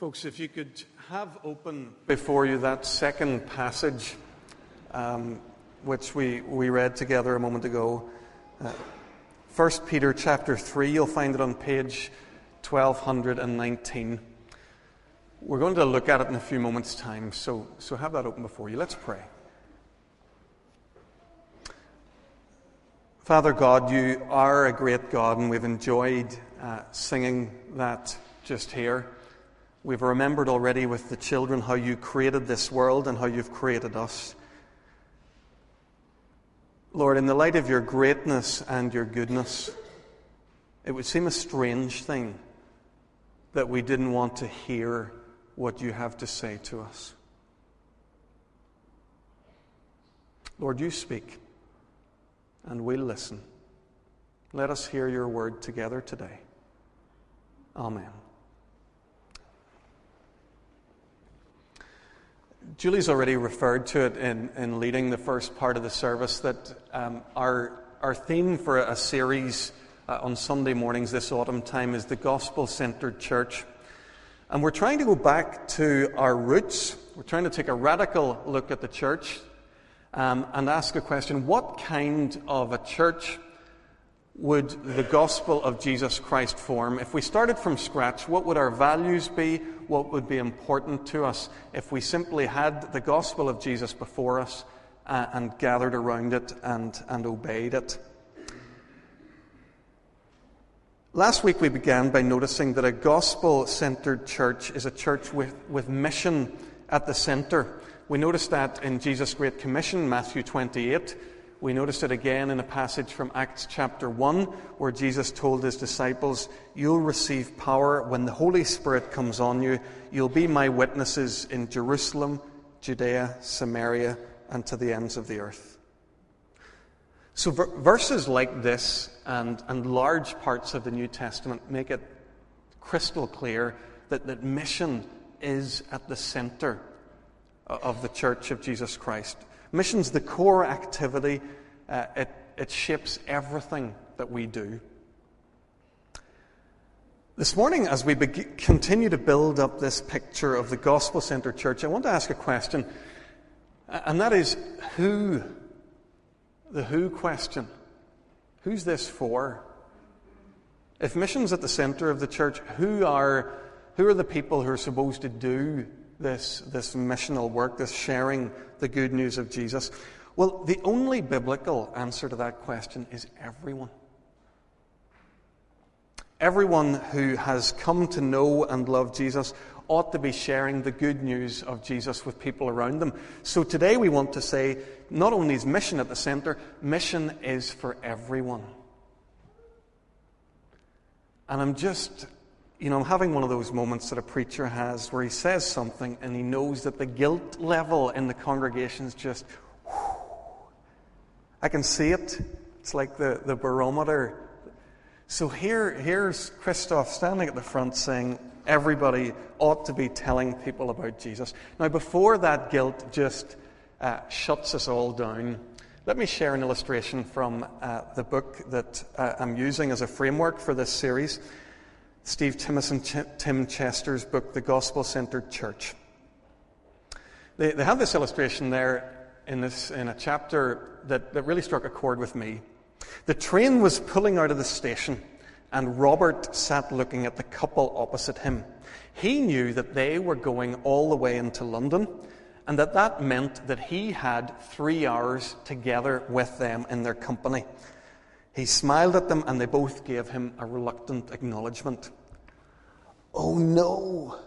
Folks, if you could have open before you that second passage, um, which we, we read together a moment ago. Uh, 1 Peter chapter 3, you'll find it on page 1219. We're going to look at it in a few moments' time, so, so have that open before you. Let's pray. Father God, you are a great God, and we've enjoyed uh, singing that just here. We've remembered already with the children how you created this world and how you've created us. Lord, in the light of your greatness and your goodness, it would seem a strange thing that we didn't want to hear what you have to say to us. Lord, you speak, and we'll listen. Let us hear your word together today. Amen. Julie's already referred to it in, in leading the first part of the service that um, our, our theme for a series uh, on Sunday mornings this autumn time is the gospel centered church. And we're trying to go back to our roots. We're trying to take a radical look at the church um, and ask a question what kind of a church would the gospel of Jesus Christ form? If we started from scratch, what would our values be? What would be important to us if we simply had the gospel of Jesus before us uh, and gathered around it and, and obeyed it? Last week we began by noticing that a gospel centered church is a church with, with mission at the center. We noticed that in Jesus' Great Commission, Matthew 28. We noticed it again in a passage from Acts chapter 1, where Jesus told his disciples, You'll receive power when the Holy Spirit comes on you. You'll be my witnesses in Jerusalem, Judea, Samaria, and to the ends of the earth. So, verses like this and, and large parts of the New Testament make it crystal clear that, that mission is at the center of the church of Jesus Christ. Mission's the core activity, uh, it, it shapes everything that we do. This morning, as we continue to build up this picture of the gospel centered church, I want to ask a question, and that is who? The who question. Who's this for? If mission's at the center of the church, who are, who are the people who are supposed to do this, this missional work, this sharing the good news of Jesus? Well, the only biblical answer to that question is everyone. Everyone who has come to know and love Jesus ought to be sharing the good news of Jesus with people around them. So today we want to say not only is mission at the center, mission is for everyone. And I'm just you know, I'm having one of those moments that a preacher has where he says something and he knows that the guilt level in the congregation is just, whew. I can see it. It's like the, the barometer. So here, here's Christoph standing at the front saying, everybody ought to be telling people about Jesus. Now, before that guilt just uh, shuts us all down, let me share an illustration from uh, the book that uh, I'm using as a framework for this series. Steve Timmis and, Tim Chester's book, The Gospel Centered Church. They, they have this illustration there in, this, in a chapter that, that really struck a chord with me. The train was pulling out of the station, and Robert sat looking at the couple opposite him. He knew that they were going all the way into London, and that that meant that he had three hours together with them in their company. He smiled at them, and they both gave him a reluctant acknowledgement. Oh no,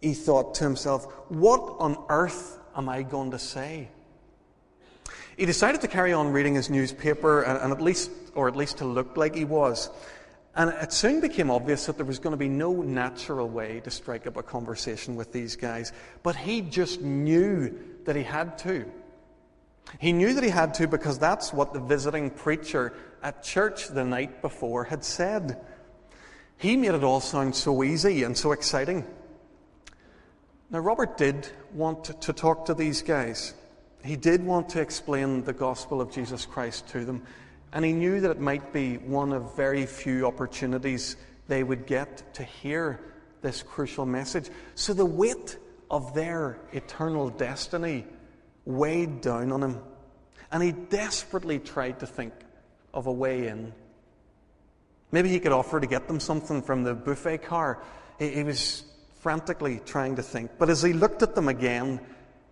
he thought to himself, what on earth am I going to say? He decided to carry on reading his newspaper, and, and at least, or at least to look like he was. And it soon became obvious that there was going to be no natural way to strike up a conversation with these guys. But he just knew that he had to. He knew that he had to because that's what the visiting preacher at church the night before had said. He made it all sound so easy and so exciting. Now, Robert did want to talk to these guys. He did want to explain the gospel of Jesus Christ to them, and he knew that it might be one of very few opportunities they would get to hear this crucial message. So the weight of their eternal destiny weighed down on him. And he desperately tried to think of a way in. Maybe he could offer to get them something from the buffet car. He, he was frantically trying to think. But as he looked at them again,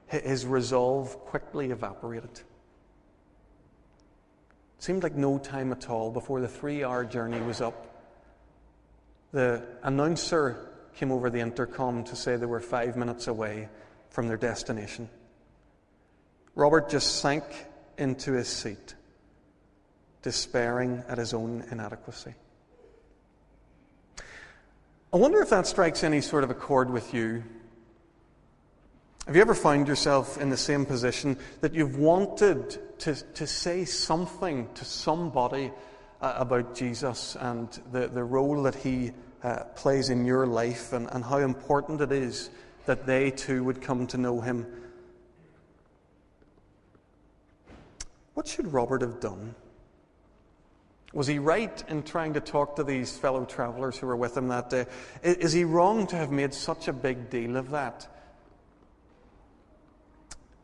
his resolve quickly evaporated. It seemed like no time at all before the three hour journey was up. The announcer came over the intercom to say they were five minutes away from their destination. Robert just sank into his seat, despairing at his own inadequacy. I wonder if that strikes any sort of a chord with you. Have you ever found yourself in the same position that you've wanted to, to say something to somebody uh, about Jesus and the, the role that he uh, plays in your life and, and how important it is that they too would come to know him? What should Robert have done? Was he right in trying to talk to these fellow travelers who were with him that day? Is he wrong to have made such a big deal of that?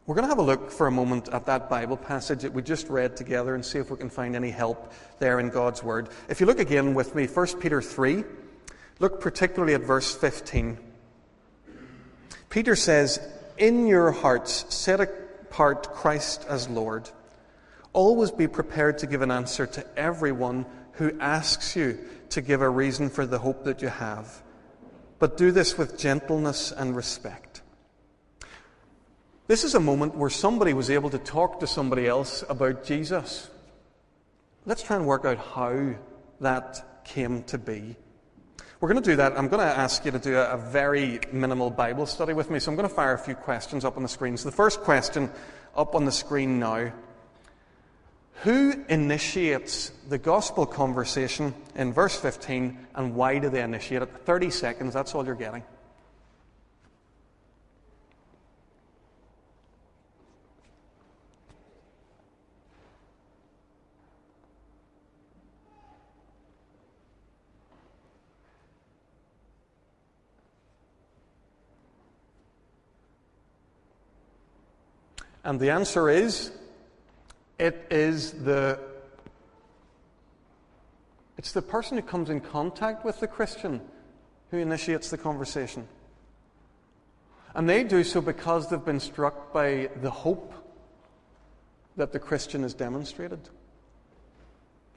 We're going to have a look for a moment at that Bible passage that we just read together and see if we can find any help there in God's Word. If you look again with me, 1 Peter 3, look particularly at verse 15. Peter says, In your hearts set apart Christ as Lord. Always be prepared to give an answer to everyone who asks you to give a reason for the hope that you have. But do this with gentleness and respect. This is a moment where somebody was able to talk to somebody else about Jesus. Let's try and work out how that came to be. We're going to do that. I'm going to ask you to do a, very minimal Bible study with me. So I'm going to fire a few questions up on the screen. So the first question up on the screen now who initiates the gospel conversation in verse 15 and why do they initiate it? 30 seconds, that's all you're getting. And the answer is it is the it's the person who comes in contact with the Christian who initiates the conversation. And they do so because they've been struck by the hope that the Christian has demonstrated.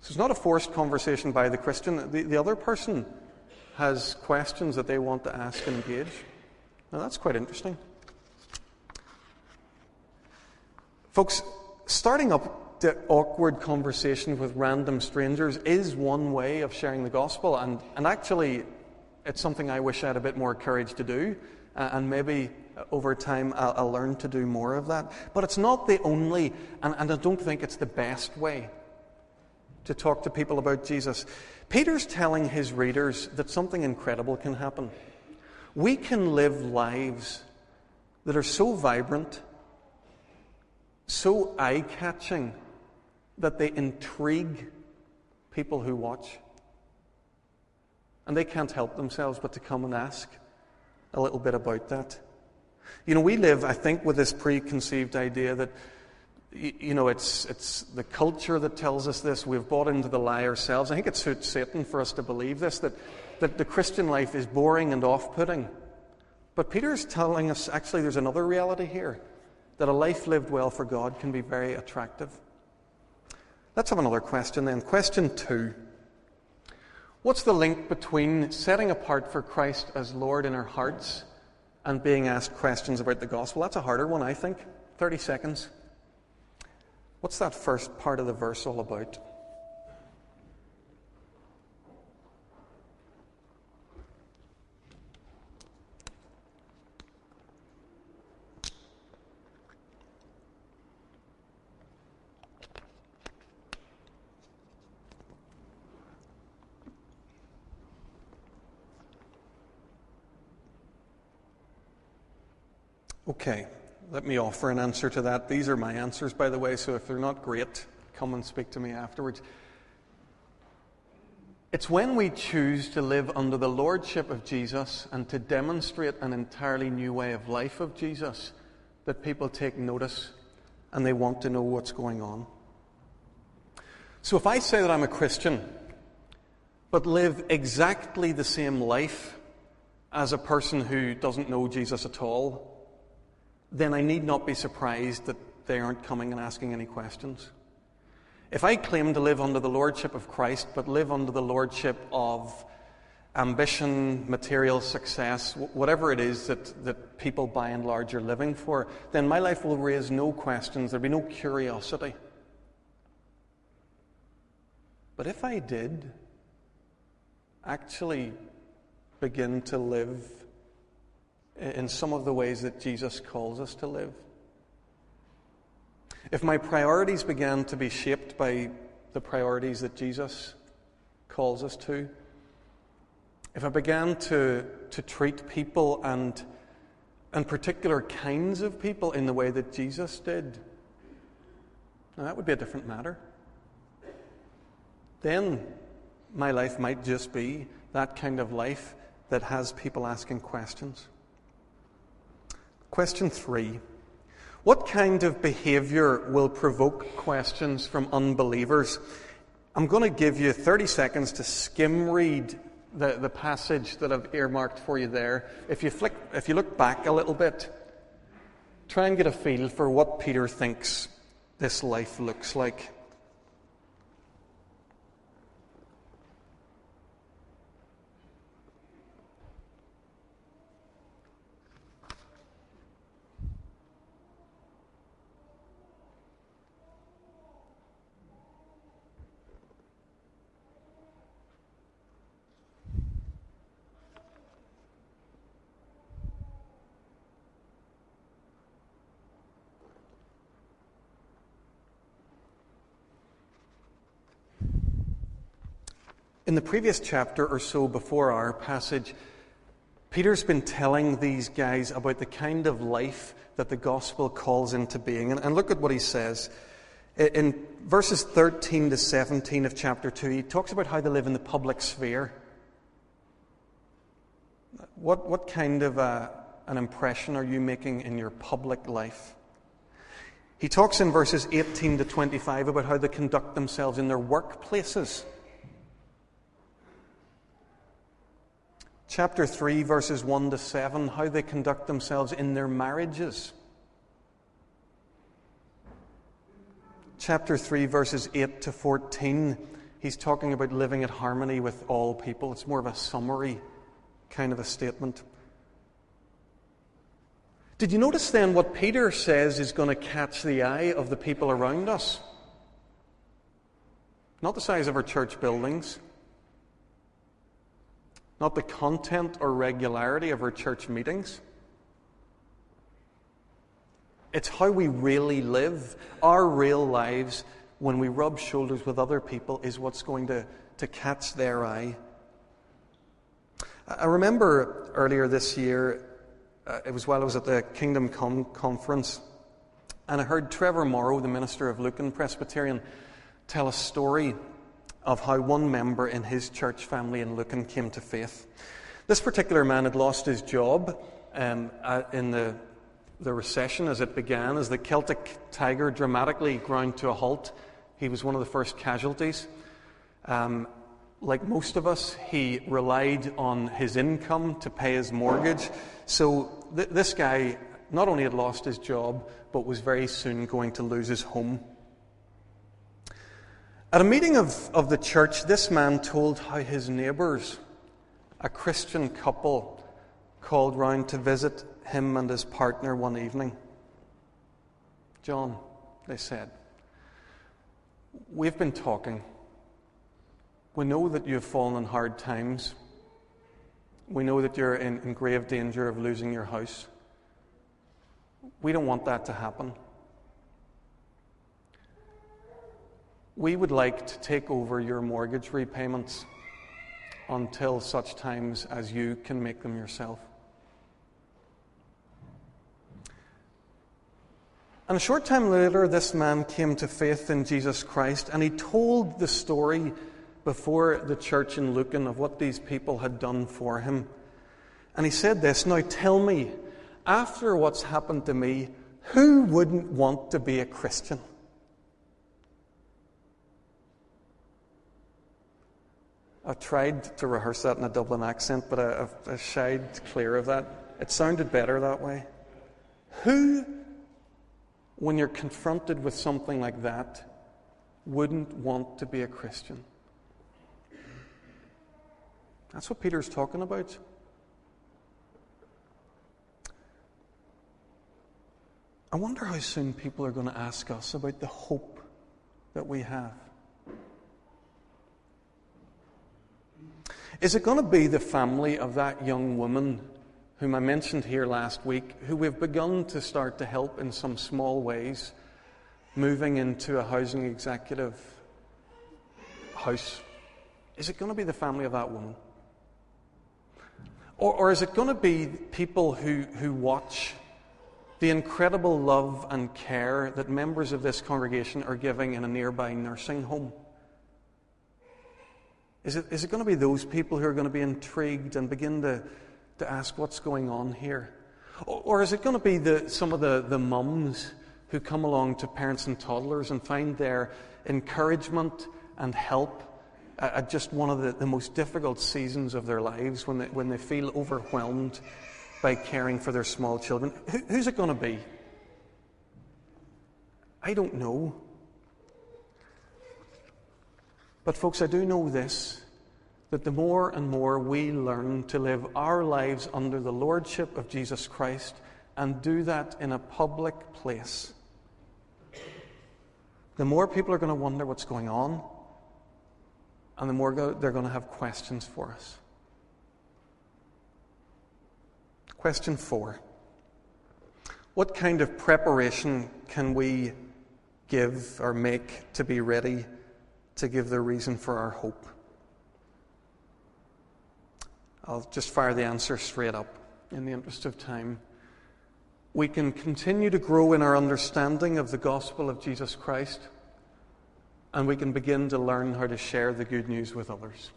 So it's not a forced conversation by the Christian. The, the other person has questions that they want to ask and engage. Now that's quite interesting. Folks, starting up the awkward conversation with random strangers is one way of sharing the gospel, and, and actually, it's something I wish I had a bit more courage to do, uh, and maybe over time I'll, I'll, learn to do more of that. But it's not the only, and, and I don't think it's the best way to talk to people about Jesus. Peter's telling his readers that something incredible can happen. We can live lives that are so vibrant so eye catching that they intrigue people who watch. And they can't help themselves but to come and ask a little bit about that. You know, we live, I think, with this preconceived idea that, you know, it's, it's the culture that tells us this. We've bought into the lie ourselves. I think it suits Satan for us to believe this, that, that the Christian life is boring and off putting. But Peter's telling us actually there's another reality here that a life lived well for God can be very attractive. Let's have another question then. Question two. What's the link between setting apart for Christ as Lord in our hearts and being asked questions about the gospel? That's a harder one, I think. 30 seconds. What's that first part of the verse all about? Okay, let me offer an answer to that. These are my answers, by the way, so if they're not great, come and speak to me afterwards. It's when we choose to live under the lordship of Jesus and to demonstrate an entirely new way of life of Jesus that people take notice and they want to know what's going on. So if I say that I'm a Christian, but live exactly the same life as a person who doesn't know Jesus at all, then I need not be surprised that they aren't coming and asking any questions. If I claim to live under the lordship of Christ, but live under the lordship of ambition, material success, whatever it is that, that people by and large are living for, then my life will raise no questions. There'll be no curiosity. But if I did actually begin to live in some of the ways that Jesus calls us to live, if my priorities began to be shaped by the priorities that Jesus calls us to, if I began to, to treat people and, and particular kinds of people in the way that Jesus did, now that would be a different matter. Then my life might just be that kind of life that has people asking questions. Question three what kind of behavior will provoke questions from unbelievers? I'm going to give you 30 seconds to skim read the, the passage that I've earmarked for you there. If you, flick, if you look back a little bit, try and get a feel for what Peter thinks this life looks like. In the previous chapter or so before our passage, Peter's been telling these guys about the kind of life that the gospel calls into being. And, and, look at what he says. In verses 13 to 17 of chapter 2, he talks about how they live in the public sphere. What, what kind of a, an impression are you making in your public life? He talks in verses 18 to 25 about how they conduct themselves in their workplaces. Chapter 3, verses 1 to 7, how they conduct themselves in their marriages. Chapter 3, verses 8 to 14, he's talking about living at harmony with all people. It's more of a summary kind of a statement. Did you notice then what Peter says is going to catch the eye of the people around us? Not the size of our church buildings, not the content or regularity of our church meetings. It's how we really live. Our real lives, when we rub shoulders with other people, is what's going to, to catch their eye. I remember earlier this year, uh, it was while I was at the Kingdom Come conference, and I heard Trevor Morrow, the minister of Lucan Presbyterian, tell a story of how one member in his church family in Lucan came to faith. This particular man had lost his job um, in the, the recession as it began, as the Celtic tiger dramatically ground to a halt. He was one of the first casualties. Um, like most of us, he relied on his income to pay his mortgage. So th- this guy not only had lost his job, but was very soon going to lose his home. At a meeting of, of the church, this man told how his neighbours, a Christian couple, called round to visit him and his partner one evening. John, they said, we've been talking. We know that you've fallen in hard times. We know that you're in, in grave danger of losing your house. We don't want that to happen. We would like to take over your mortgage repayments until such times as you can make them yourself. And a short time later, this man came to faith in Jesus Christ and he told the story before the church in Lucan of what these people had done for him. And he said this Now tell me, after what's happened to me, who wouldn't want to be a Christian? I've tried to rehearse that in a Dublin accent, but I, I shied clear of that. It sounded better that way. Who, when you're confronted with something like that, wouldn't want to be a Christian? That's what Peter's talking about. I wonder how soon people are going to ask us about the hope that we have. Is it going to be the family of that young woman whom I mentioned here last week, who we've begun to start to help in some small ways, moving into a housing executive house? Is it going to be the family of that woman? Or, or is it going to be people who, who watch the incredible love and care that members of this congregation are giving in a nearby nursing home? Is it, is it going to be those people who are going to be intrigued and begin to, to ask what's going on here? Or, is it going to be the, some of the, the mums who come along to parents and toddlers and find their encouragement and help at just one of the, the most difficult seasons of their lives when they, when they feel overwhelmed by caring for their small children? Who, who's it going to be? I don't know. But, folks, I do know this that the more and more we learn to live our lives under the Lordship of Jesus Christ and do that in a public place, the more people are going to wonder what's going on, and the more they're going to have questions for us. Question four What kind of preparation can we give or make to be ready to give the reason for our hope? I'll just fire the answer straight up in the interest of time. We can continue to grow in our understanding of the gospel of Jesus Christ, and we can begin to learn how to share the good news with others.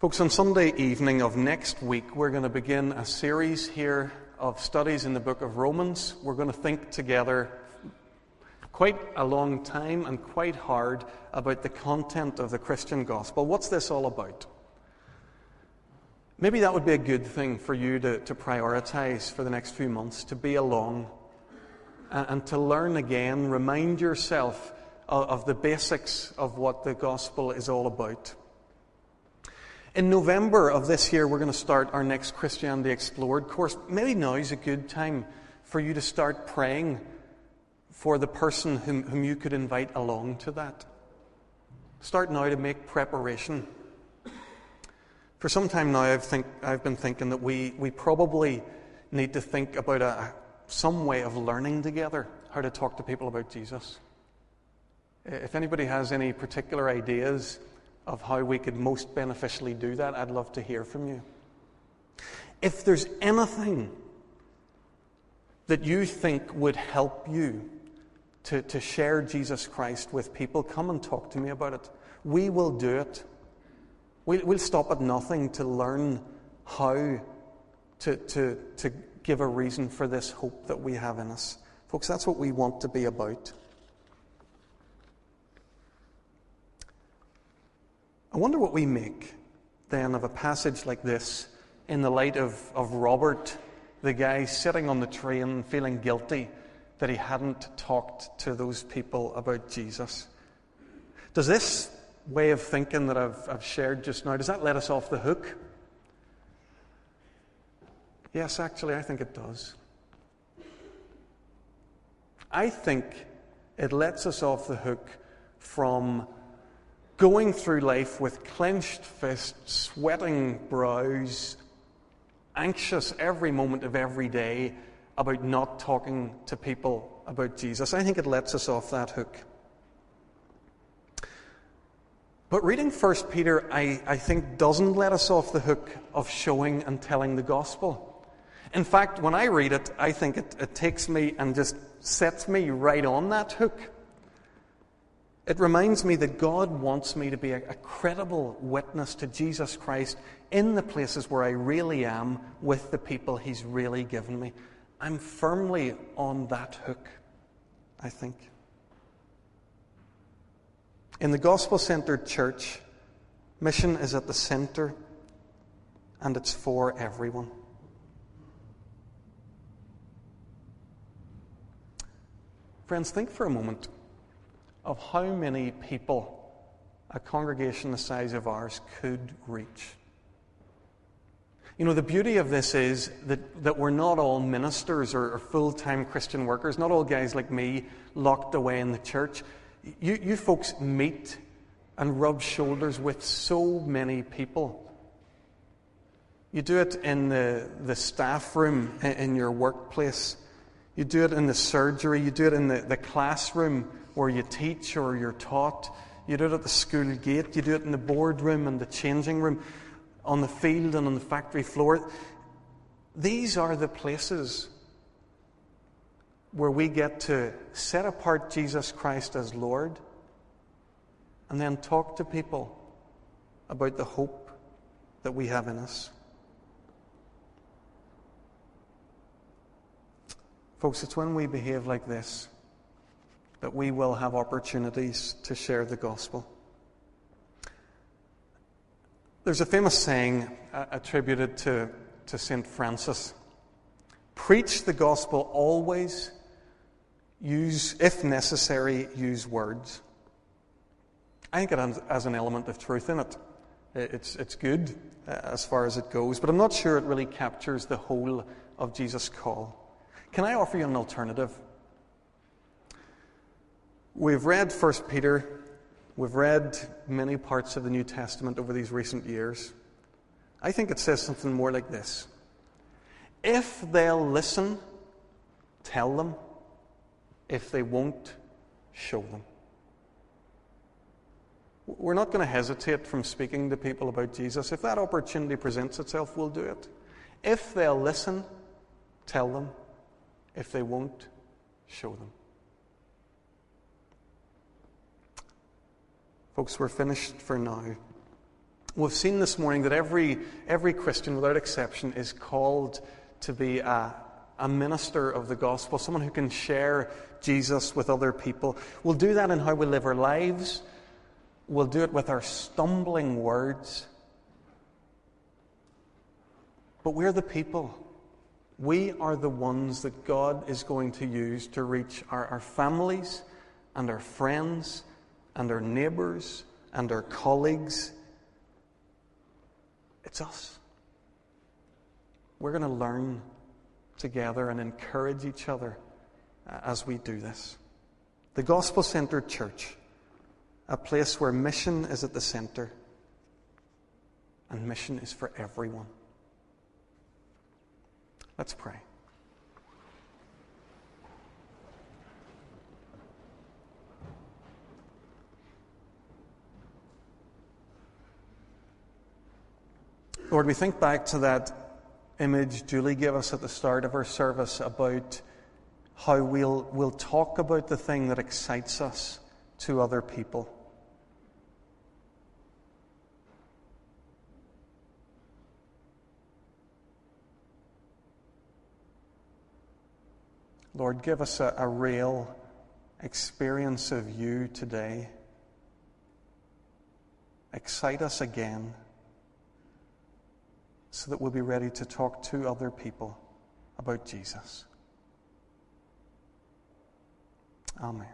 Folks, on Sunday evening of next week, we're going to begin a series here of studies in the book of Romans. We're going to think together quite a long time and quite hard about the content of the Christian gospel. What's this all about? Maybe that would be a good thing for you to, to prioritize for the next few months, to be along and, and to learn again, remind yourself of, of the basics of what the gospel is all about. In November of this year, we're going to start our next Christianity Explored course. Maybe now is a good time for you to start praying for the person whom, whom you could invite along to that. Start now to make preparation. For some time now, I've, think, I've been thinking that we, we probably need to think about a, some way of learning together how to talk to people about Jesus. If anybody has any particular ideas of how we could most beneficially do that, I'd love to hear from you. If there's anything that you think would help you to, to share Jesus Christ with people, come and talk to me about it. We will do it. We'll, we'll stop at nothing to learn how to, to, to give a reason for this hope that we have in us. Folks, that's what we want to be about. I wonder what we make then of a passage like this in the light of, of Robert, the guy sitting on the train feeling guilty that he hadn't talked to those people about Jesus. Does this way of thinking that I've, I've shared just now, does that let us off the hook? Yes, actually, I think it does. I think it lets us off the hook from going through life with clenched fists, sweating brows, anxious every moment of every day about not talking to people about Jesus. I think it lets us off that hook. But reading 1 Peter, I, I think, doesn't let us off the hook of showing and telling the gospel. In fact, when I read it, I think it, it takes me and just sets me right on that hook. It reminds me that God wants me to be a, a, credible witness to Jesus Christ in the places where I really am with the people He's really given me. I'm firmly on that hook, I think. In the gospel centered church, mission is at the center and it's for everyone. Friends, think for a moment of how many people a congregation the size of ours could reach. You know, the beauty of this is that, that we're not all ministers or, or full time Christian workers, not all guys like me locked away in the church. You, you folks meet and rub shoulders with so many people. You do it in the, the staff room in your workplace. You do it in the surgery. You do it in the, the classroom where you teach or you're taught. You do it at the school gate. You do it in the boardroom and the changing room, on the field and on the factory floor. These are the places where we get to set apart Jesus Christ as Lord and then talk to people about the hope that we have in us. Folks, it's when we behave like this that we will have opportunities to share the gospel. There's a famous saying uh, attributed to, to St. Francis Preach the gospel always, use, if necessary, use words. I think it has an element of truth in it. It's, it's good uh, as far as it goes, but I'm not sure it really captures the whole of Jesus' call. Can I offer you an alternative? We've read 1 Peter, we've read many parts of the New Testament over these recent years. I think it says something more like this If they'll listen, tell them. If they won't, show them. We're not going to hesitate from speaking to people about Jesus. If that opportunity presents itself, we'll do it. If they'll listen, tell them. If they won't, show them. Folks, we're finished for now. We've seen this morning that every, every Christian, without exception, is called to be a, a minister of the gospel, someone who can share Jesus with other people. We'll do that in how we live our lives, we'll do it with our stumbling words. But we're the people. We are the ones that God is going to use to reach our, our families and our friends and our neighbours and our colleagues. It's us. We're going to learn together and encourage each other uh, as we do this. The gospel centered church, a place where mission is at the center and mission is for everyone. Let's pray. Lord, we think back to that image Julie gave us at the start of our service about how we'll, we'll talk about the thing that excites us to other people. Lord, give us a, a real experience of you today. Excite us again so that we'll be ready to talk to other people about Jesus. Amen.